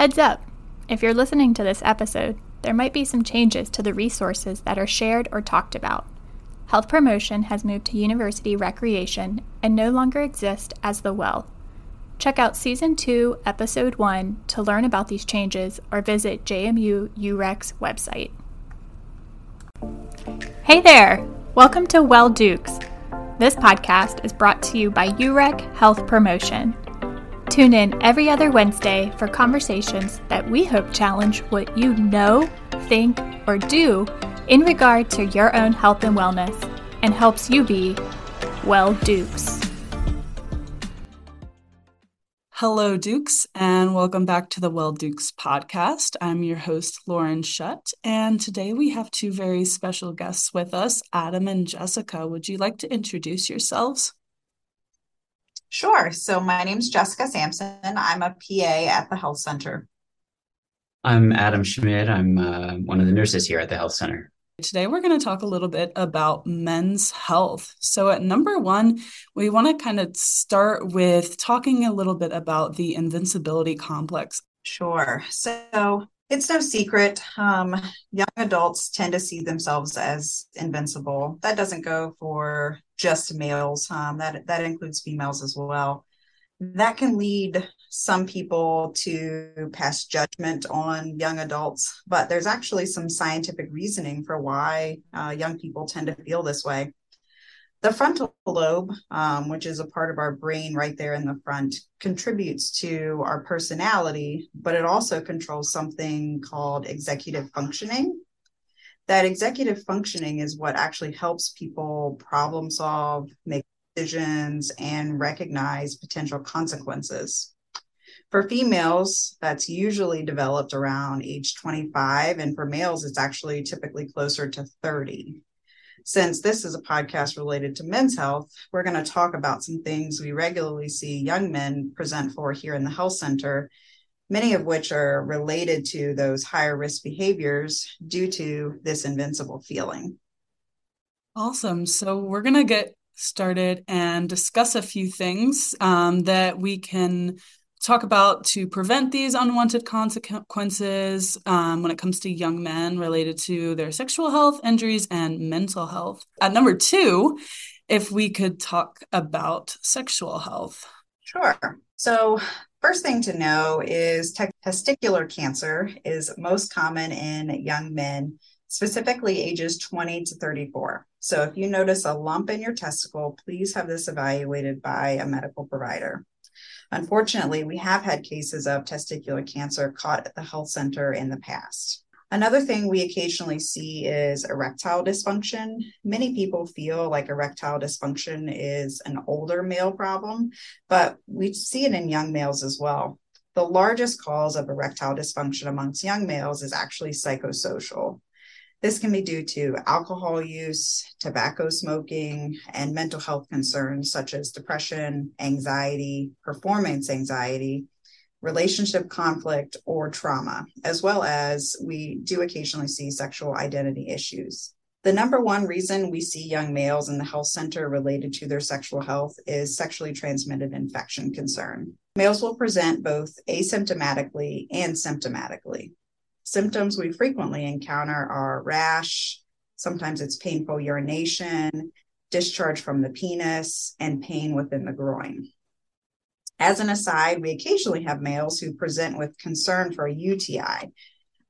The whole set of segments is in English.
Heads up! If you're listening to this episode, there might be some changes to the resources that are shared or talked about. Health promotion has moved to university recreation and no longer exists as the well. Check out Season 2, Episode 1 to learn about these changes or visit JMU UREC's website. Hey there! Welcome to Well Dukes. This podcast is brought to you by UREC Health Promotion. Tune in every other Wednesday for conversations that we hope challenge what you know, think, or do in regard to your own health and wellness and helps you be well Dukes. Hello, Dukes, and welcome back to the Well Dukes podcast. I'm your host, Lauren Shutt, and today we have two very special guests with us, Adam and Jessica. Would you like to introduce yourselves? Sure. So, my name is Jessica Sampson. I'm a PA at the Health Center. I'm Adam Schmid. I'm uh, one of the nurses here at the Health Center. Today, we're going to talk a little bit about men's health. So, at number one, we want to kind of start with talking a little bit about the invincibility complex. Sure. So, it's no secret. Um, young adults tend to see themselves as invincible. That doesn't go for just males. Um, that that includes females as well. That can lead some people to pass judgment on young adults, but there's actually some scientific reasoning for why uh, young people tend to feel this way. The frontal lobe, um, which is a part of our brain right there in the front, contributes to our personality, but it also controls something called executive functioning. That executive functioning is what actually helps people problem solve, make decisions, and recognize potential consequences. For females, that's usually developed around age 25, and for males, it's actually typically closer to 30. Since this is a podcast related to men's health, we're going to talk about some things we regularly see young men present for here in the health center, many of which are related to those higher risk behaviors due to this invincible feeling. Awesome. So, we're going to get started and discuss a few things um, that we can talk about to prevent these unwanted consequences um, when it comes to young men related to their sexual health, injuries, and mental health. At number two, if we could talk about sexual health. Sure. So, first thing to know is te- testicular cancer is most common in young men, specifically ages 20 to 34. So, if you notice a lump in your testicle, please have this evaluated by a medical provider. Unfortunately, we have had cases of testicular cancer caught at the health center in the past. Another thing we occasionally see is erectile dysfunction. Many people feel like erectile dysfunction is an older male problem, but we see it in young males as well. The largest cause of erectile dysfunction amongst young males is actually psychosocial. This can be due to alcohol use, tobacco smoking, and mental health concerns such as depression, anxiety, performance anxiety, relationship conflict, or trauma, as well as we do occasionally see sexual identity issues. The number one reason we see young males in the health center related to their sexual health is sexually transmitted infection concern. Males will present both asymptomatically and symptomatically. Symptoms we frequently encounter are rash, sometimes it's painful urination, discharge from the penis, and pain within the groin. As an aside, we occasionally have males who present with concern for a UTI,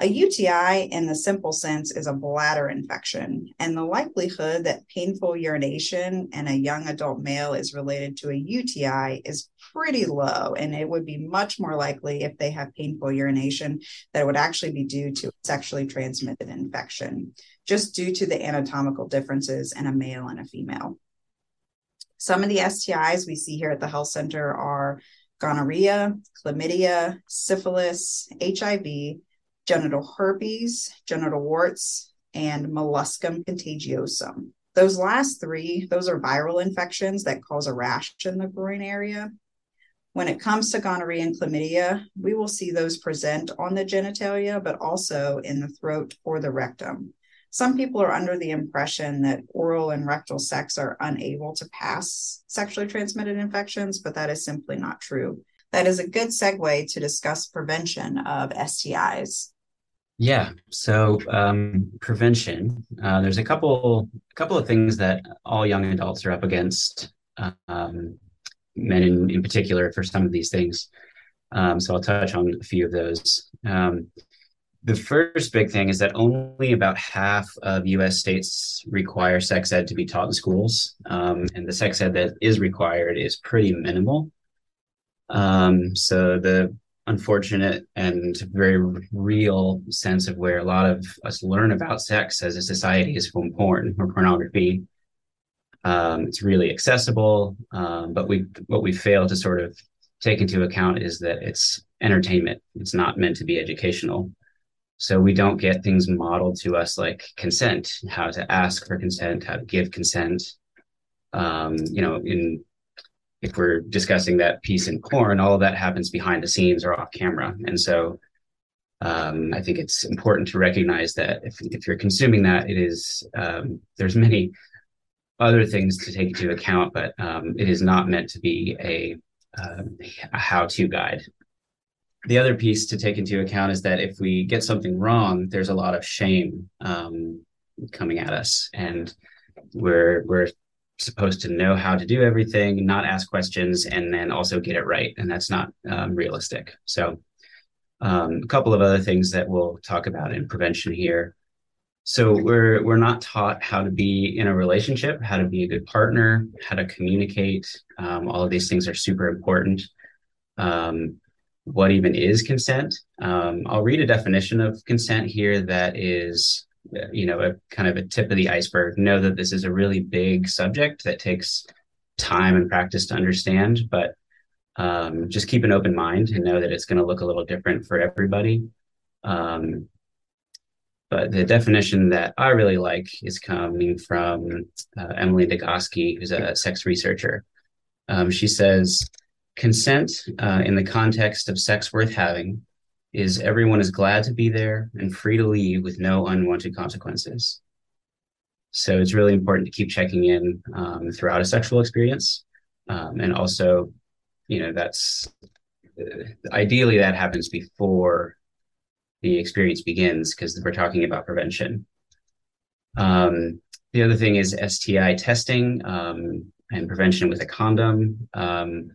a UTI, in the simple sense, is a bladder infection, and the likelihood that painful urination in a young adult male is related to a UTI is pretty low. And it would be much more likely if they have painful urination that it would actually be due to sexually transmitted infection, just due to the anatomical differences in a male and a female. Some of the STIs we see here at the health center are gonorrhea, chlamydia, syphilis, HIV genital herpes, genital warts, and molluscum contagiosum. Those last three, those are viral infections that cause a rash in the groin area. When it comes to gonorrhea and chlamydia, we will see those present on the genitalia, but also in the throat or the rectum. Some people are under the impression that oral and rectal sex are unable to pass sexually transmitted infections, but that is simply not true. that is a good segue to discuss prevention of STIs. Yeah. So um, prevention. Uh, there's a couple a couple of things that all young adults are up against. Um, men in, in particular for some of these things. Um, so I'll touch on a few of those. Um, the first big thing is that only about half of US states require sex ed to be taught in schools. Um, and the sex ed that is required is pretty minimal. Um, so the unfortunate and very real sense of where a lot of us learn about sex as a society is from porn or pornography. Um, it's really accessible, um, but we what we fail to sort of take into account is that it's entertainment. It's not meant to be educational. So we don't get things modeled to us like consent, how to ask for consent, how to give consent. Um, you know, in if we're discussing that piece in corn, all of that happens behind the scenes or off camera. And so um, I think it's important to recognize that if, if you're consuming that, it is um, there's many other things to take into account, but um, it is not meant to be a, uh, a how-to guide. The other piece to take into account is that if we get something wrong, there's a lot of shame um, coming at us, and we're we're supposed to know how to do everything, not ask questions, and then also get it right. And that's not um, realistic. So, um, a couple of other things that we'll talk about in prevention here. So we're we're not taught how to be in a relationship, how to be a good partner, how to communicate. Um, all of these things are super important. Um, what even is consent? Um, I'll read a definition of consent here that is you know a kind of a tip of the iceberg. Know that this is a really big subject that takes time and practice to understand but um, just keep an open mind and know that it's going to look a little different for everybody. Um, but the definition that i really like is coming from uh, emily nagoski who's a sex researcher. Um, she says consent uh, in the context of sex worth having is everyone is glad to be there and free to leave with no unwanted consequences. So it's really important to keep checking in um, throughout a sexual experience. Um, and also, you know, that's uh, ideally that happens before the experience begins because we're talking about prevention. Um, the other thing is STI testing um, and prevention with a condom. Um,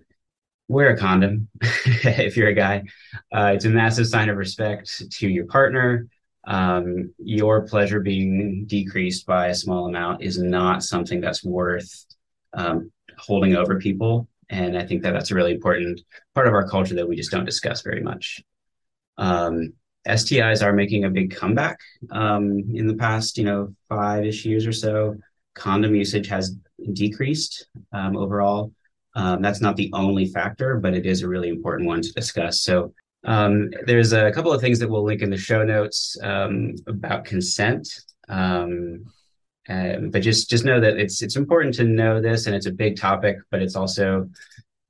wear a condom if you're a guy. Uh, it's a massive sign of respect to your partner. Um, your pleasure being decreased by a small amount is not something that's worth um, holding over people. And I think that that's a really important part of our culture that we just don't discuss very much. Um, STIs are making a big comeback um, in the past, you know, five ish years or so. Condom usage has decreased um, overall. Um, that's not the only factor, but it is a really important one to discuss. So um, there's a couple of things that we'll link in the show notes um, about consent. Um, um, but just just know that it's it's important to know this, and it's a big topic, but it's also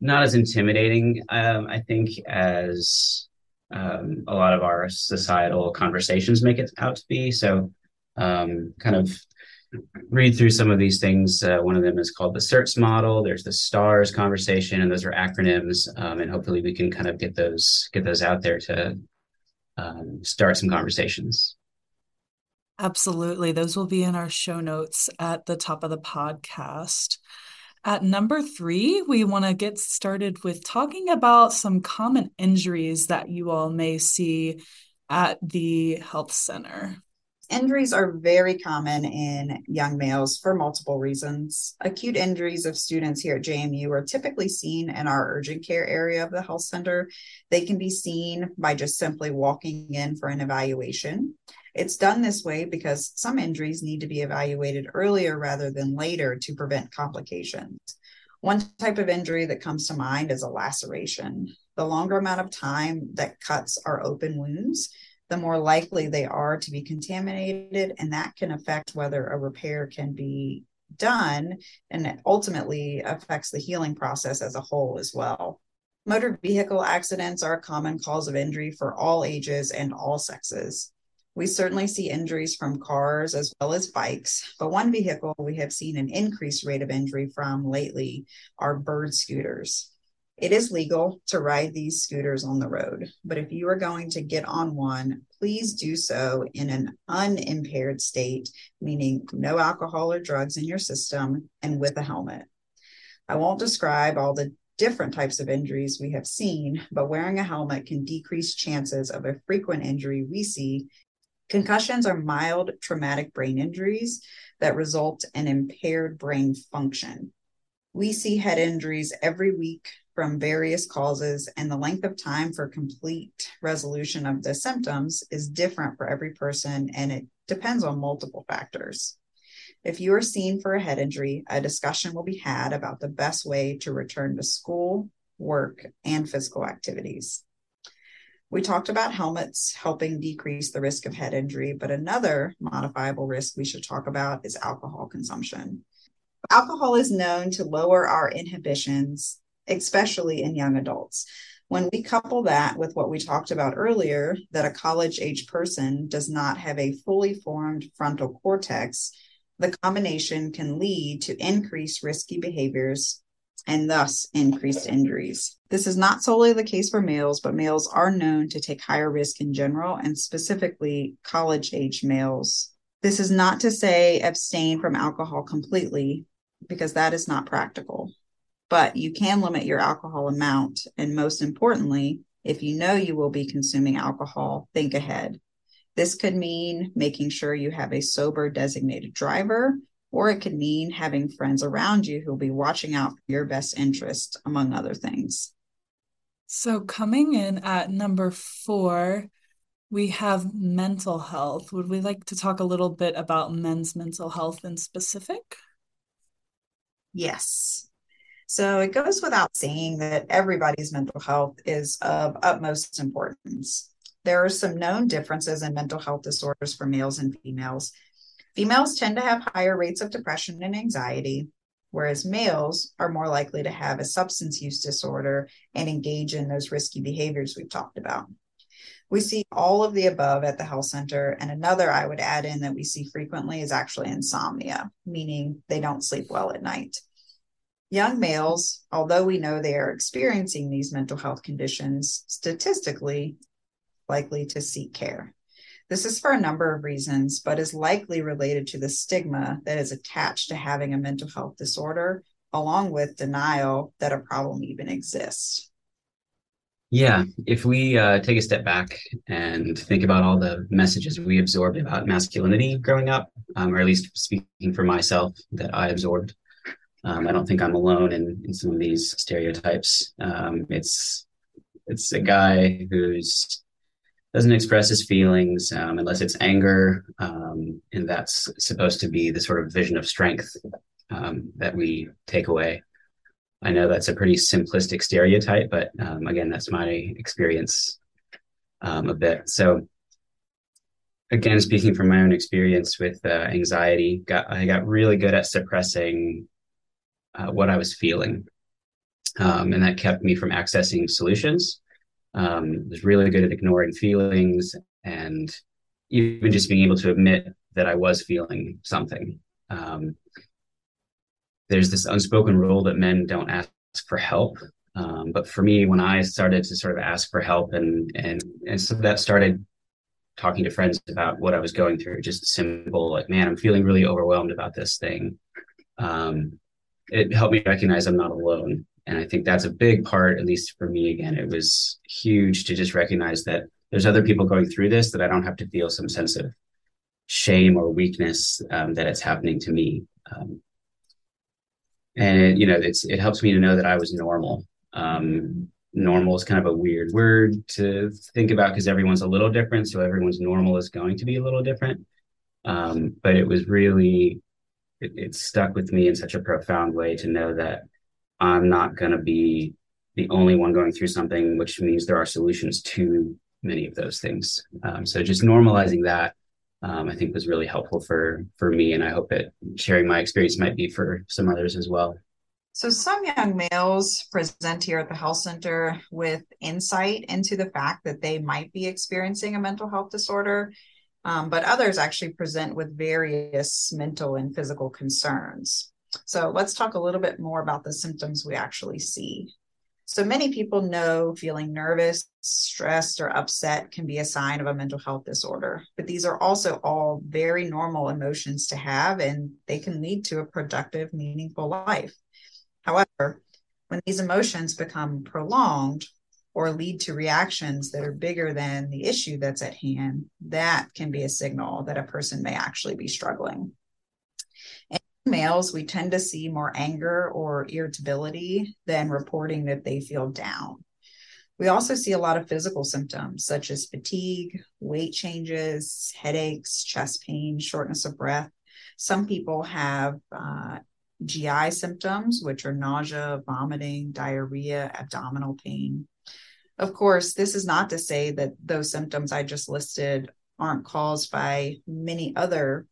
not as intimidating, um, I think, as a lot of our societal conversations make it out to be. So, kind of read through some of these things. Uh, one of them is called the CERTS model. There's the STARS conversation, and those are acronyms. Um, and hopefully, we can kind of get those get those out there to um, start some conversations. Absolutely, those will be in our show notes at the top of the podcast. At number three, we want to get started with talking about some common injuries that you all may see at the health center. Injuries are very common in young males for multiple reasons. Acute injuries of students here at JMU are typically seen in our urgent care area of the health center. They can be seen by just simply walking in for an evaluation. It's done this way because some injuries need to be evaluated earlier rather than later to prevent complications. One type of injury that comes to mind is a laceration. The longer amount of time that cuts are open wounds, the more likely they are to be contaminated, and that can affect whether a repair can be done and ultimately affects the healing process as a whole as well. Motor vehicle accidents are a common cause of injury for all ages and all sexes. We certainly see injuries from cars as well as bikes, but one vehicle we have seen an increased rate of injury from lately are bird scooters. It is legal to ride these scooters on the road, but if you are going to get on one, please do so in an unimpaired state, meaning no alcohol or drugs in your system and with a helmet. I won't describe all the different types of injuries we have seen, but wearing a helmet can decrease chances of a frequent injury we see. Concussions are mild traumatic brain injuries that result in impaired brain function. We see head injuries every week from various causes, and the length of time for complete resolution of the symptoms is different for every person and it depends on multiple factors. If you are seen for a head injury, a discussion will be had about the best way to return to school, work, and physical activities. We talked about helmets helping decrease the risk of head injury, but another modifiable risk we should talk about is alcohol consumption. Alcohol is known to lower our inhibitions especially in young adults. When we couple that with what we talked about earlier, that a college age person does not have a fully formed frontal cortex, the combination can lead to increased risky behaviors and thus increased injuries. This is not solely the case for males, but males are known to take higher risk in general, and specifically college age males. This is not to say abstain from alcohol completely, because that is not practical but you can limit your alcohol amount. And most importantly, if you know you will be consuming alcohol, think ahead. This could mean making sure you have a sober designated driver, or it could mean having friends around you who will be watching out for your best interest, among other things. So, coming in at number four, we have mental health. Would we like to talk a little bit about men's mental health in specific? Yes. So it goes without saying that everybody's mental health is of utmost importance. There are some known differences in mental health disorders for males and females. Females tend to have higher rates of depression and anxiety, whereas males are more likely to have a substance use disorder and engage in those risky behaviors we've talked about. We see all of the above at the health center. And another I would add in that we see frequently is actually insomnia, meaning they don't sleep well at night. Young males, although we know they are experiencing these mental health conditions, statistically likely to seek care. This is for a number of reasons, but is likely related to the stigma that is attached to having a mental health disorder, along with denial that a problem even exists. Yeah, if we uh, take a step back and think about all the messages we absorbed about masculinity growing up, um, or at least speaking for myself, that I absorbed um, I don't think I'm alone in, in some of these stereotypes. Um, it's it's a guy who's doesn't express his feelings um, unless it's anger, um, and that's supposed to be the sort of vision of strength um, that we take away. I know that's a pretty simplistic stereotype, but um, again, that's my experience a bit. So again, speaking from my own experience with uh, anxiety, got I got really good at suppressing uh, what I was feeling. Um, and that kept me from accessing solutions. Um, was really good at ignoring feelings and even just being able to admit that I was feeling something. Um, there's this unspoken rule that men don't ask for help. Um, but for me, when I started to sort of ask for help and and and so that started talking to friends about what I was going through, just simple like, man, I'm feeling really overwhelmed about this thing. Um, it helped me recognize I'm not alone. And I think that's a big part, at least for me. Again, it was huge to just recognize that there's other people going through this that I don't have to feel some sense of shame or weakness um, that it's happening to me. Um, and you know, it's it helps me to know that I was normal. Um, normal is kind of a weird word to think about because everyone's a little different, so everyone's normal is going to be a little different. Um, but it was really it, it stuck with me in such a profound way to know that I'm not going to be the only one going through something, which means there are solutions to many of those things. Um, so just normalizing that, um, I think was really helpful for for me, and I hope that sharing my experience might be for some others as well. So some young males present here at the health center with insight into the fact that they might be experiencing a mental health disorder um, but others actually present with various mental and physical concerns. So let's talk a little bit more about the symptoms we actually see. So many people know feeling nervous, stressed, or upset can be a sign of a mental health disorder, but these are also all very normal emotions to have, and they can lead to a productive, meaningful life. However, when these emotions become prolonged or lead to reactions that are bigger than the issue that's at hand, that can be a signal that a person may actually be struggling. Males, we tend to see more anger or irritability than reporting that they feel down. We also see a lot of physical symptoms such as fatigue, weight changes, headaches, chest pain, shortness of breath. Some people have uh, GI symptoms, which are nausea, vomiting, diarrhea, abdominal pain. Of course, this is not to say that those symptoms I just listed aren't caused by many other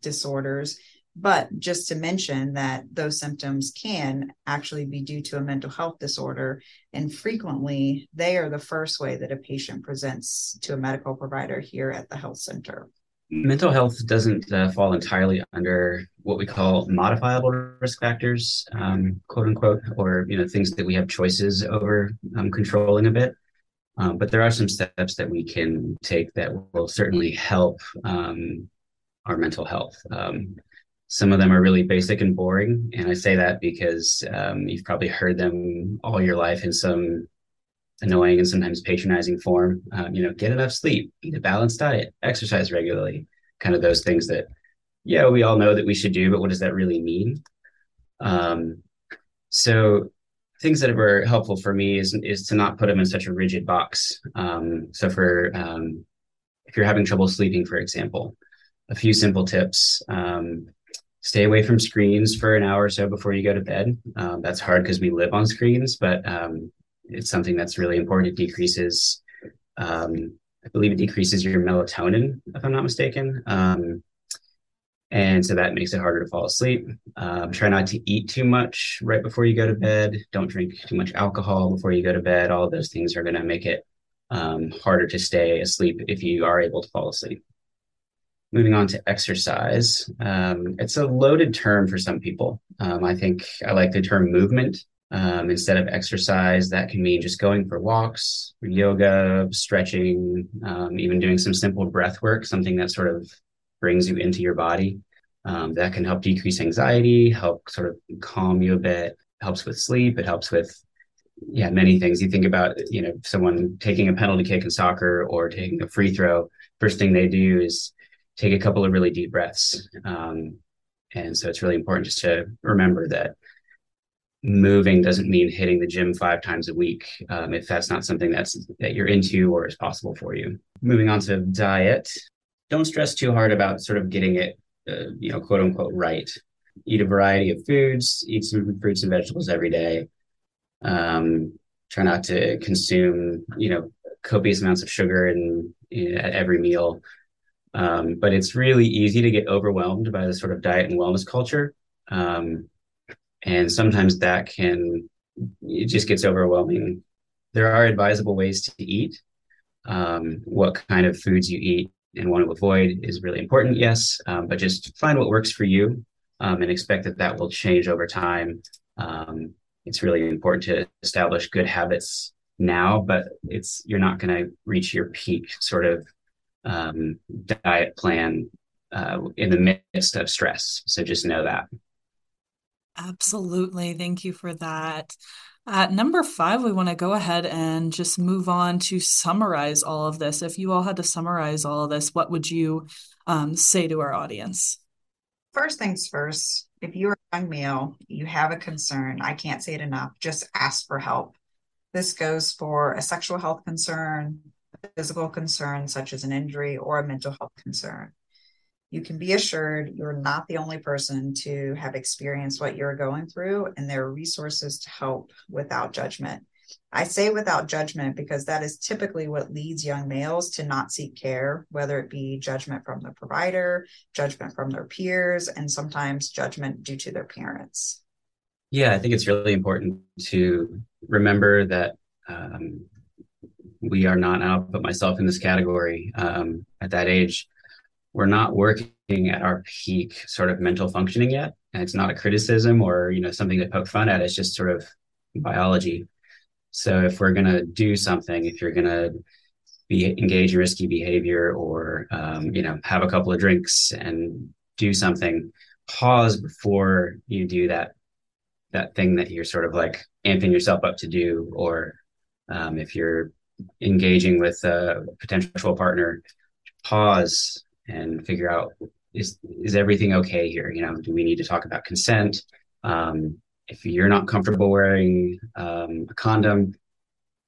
disorders, but just to mention that those symptoms can actually be due to a mental health disorder. And frequently, they are the first way that a patient presents to a medical provider here at the health center mental health doesn't uh, fall entirely under what we call modifiable risk factors, um, quote unquote, or you know things that we have choices over um, controlling a bit. Um, but there are some steps that we can take that will certainly help um, our mental health. Um, some of them are really basic and boring, and I say that because um, you've probably heard them all your life in some annoying and sometimes patronizing form. Um, you know, get enough sleep, eat a balanced diet, exercise regularly, kind of those things that, yeah, we all know that we should do, but what does that really mean? Um, so things that were helpful for me is is to not put them in such a rigid box. Um, so for um, if you're having trouble sleeping, for example, a few simple tips. Stay away from screens for an hour or so before you go to bed. Um, that's hard because we live on screens, but um, it's something that's really important. It decreases, um, I believe it decreases your melatonin, if I'm not mistaken. Um, and so that makes it harder to fall asleep. Um, try not to eat too much right before you go to bed. Don't drink too much alcohol before you go to bed. All of those things are going to make it um, harder to stay asleep if you are able to fall asleep. Moving on to exercise, um, it's a loaded term for some people. Um, I think I like the term movement um, instead of exercise, that can mean just going for walks, yoga, stretching, um, even doing some simple breath work, something that sort of brings you into your body. Um, that can help decrease anxiety, help sort of calm you a bit, helps with sleep. It helps with, yeah, many things. You think about, you know, someone taking a penalty kick in soccer or taking a free throw. First thing they do is take a couple of really deep breaths. Um, and so it's really important just to remember that moving doesn't mean hitting the gym five times a week um, if that's not something that's that you're into or is possible for you. Moving on to diet don't stress too hard about sort of getting it uh, you know quote unquote right. Eat a variety of foods eat some fruits and vegetables every day. Um, try not to consume you know copious amounts of sugar in, in at every meal um, but it's really easy to get overwhelmed by the sort of diet and wellness culture um, and sometimes that can, it just gets overwhelming. There are advisable ways to eat. Um, what kind of foods you eat and want to avoid is really important, yes, um, but just find what works for you um, and expect that that will change over time. Um, it's really important to establish good habits now, but it's you're not going to reach your peak sort of um, diet plan uh, in the midst of stress. So just know that. Absolutely. Thank you for that. At number five, we want to go ahead and just move on to summarize all of this. If you all had to summarize all of this, what would you um, say to our audience? First things first, if you're a young male, you have a concern, I can't say it enough, just ask for help. This goes for a sexual health concern, a physical concern, such as an injury, or a mental health concern you can be assured you're not the only person to have experienced what you're going through, and there are resources to help without judgment. I say without judgment because that is typically what leads young males to not seek care, whether it be judgment from the provider, judgment from their peers, and sometimes judgment due to their parents. Yeah, I think it's really important to remember that um, we are not, I'll put myself in this category um, at that age we're not working at our peak sort of mental functioning yet. And it's not a criticism or, you know, something to poke fun at. It's just sort of biology. So if we're going to do something, if you're going to be engage in risky behavior or um, you know have a couple of drinks and do something, pause before you do that that thing that you're sort of like amping yourself up to do, or um, if you're engaging with a potential partner, pause and figure out is is everything okay here? You know, do we need to talk about consent? Um, if you're not comfortable wearing um, a condom,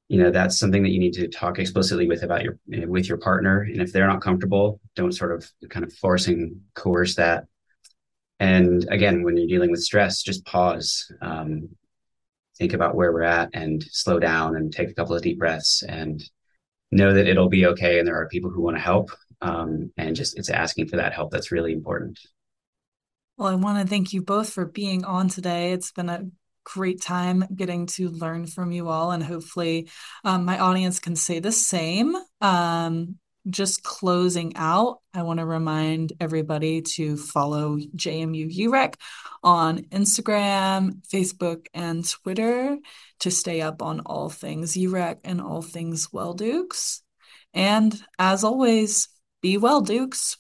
you know that's something that you need to talk explicitly with about your with your partner. And if they're not comfortable, don't sort of kind of force and coerce that. And again, when you're dealing with stress, just pause, um, think about where we're at, and slow down and take a couple of deep breaths and know that it'll be okay. And there are people who want to help um, and just it's asking for that help that's really important. Well, I want to thank you both for being on today. It's been a great time getting to learn from you all, and hopefully, um, my audience can say the same. Um, just closing out, I want to remind everybody to follow JMU UREC on Instagram, Facebook, and Twitter to stay up on all things UREC and all things Well Dukes. And as always, be well, Dukes.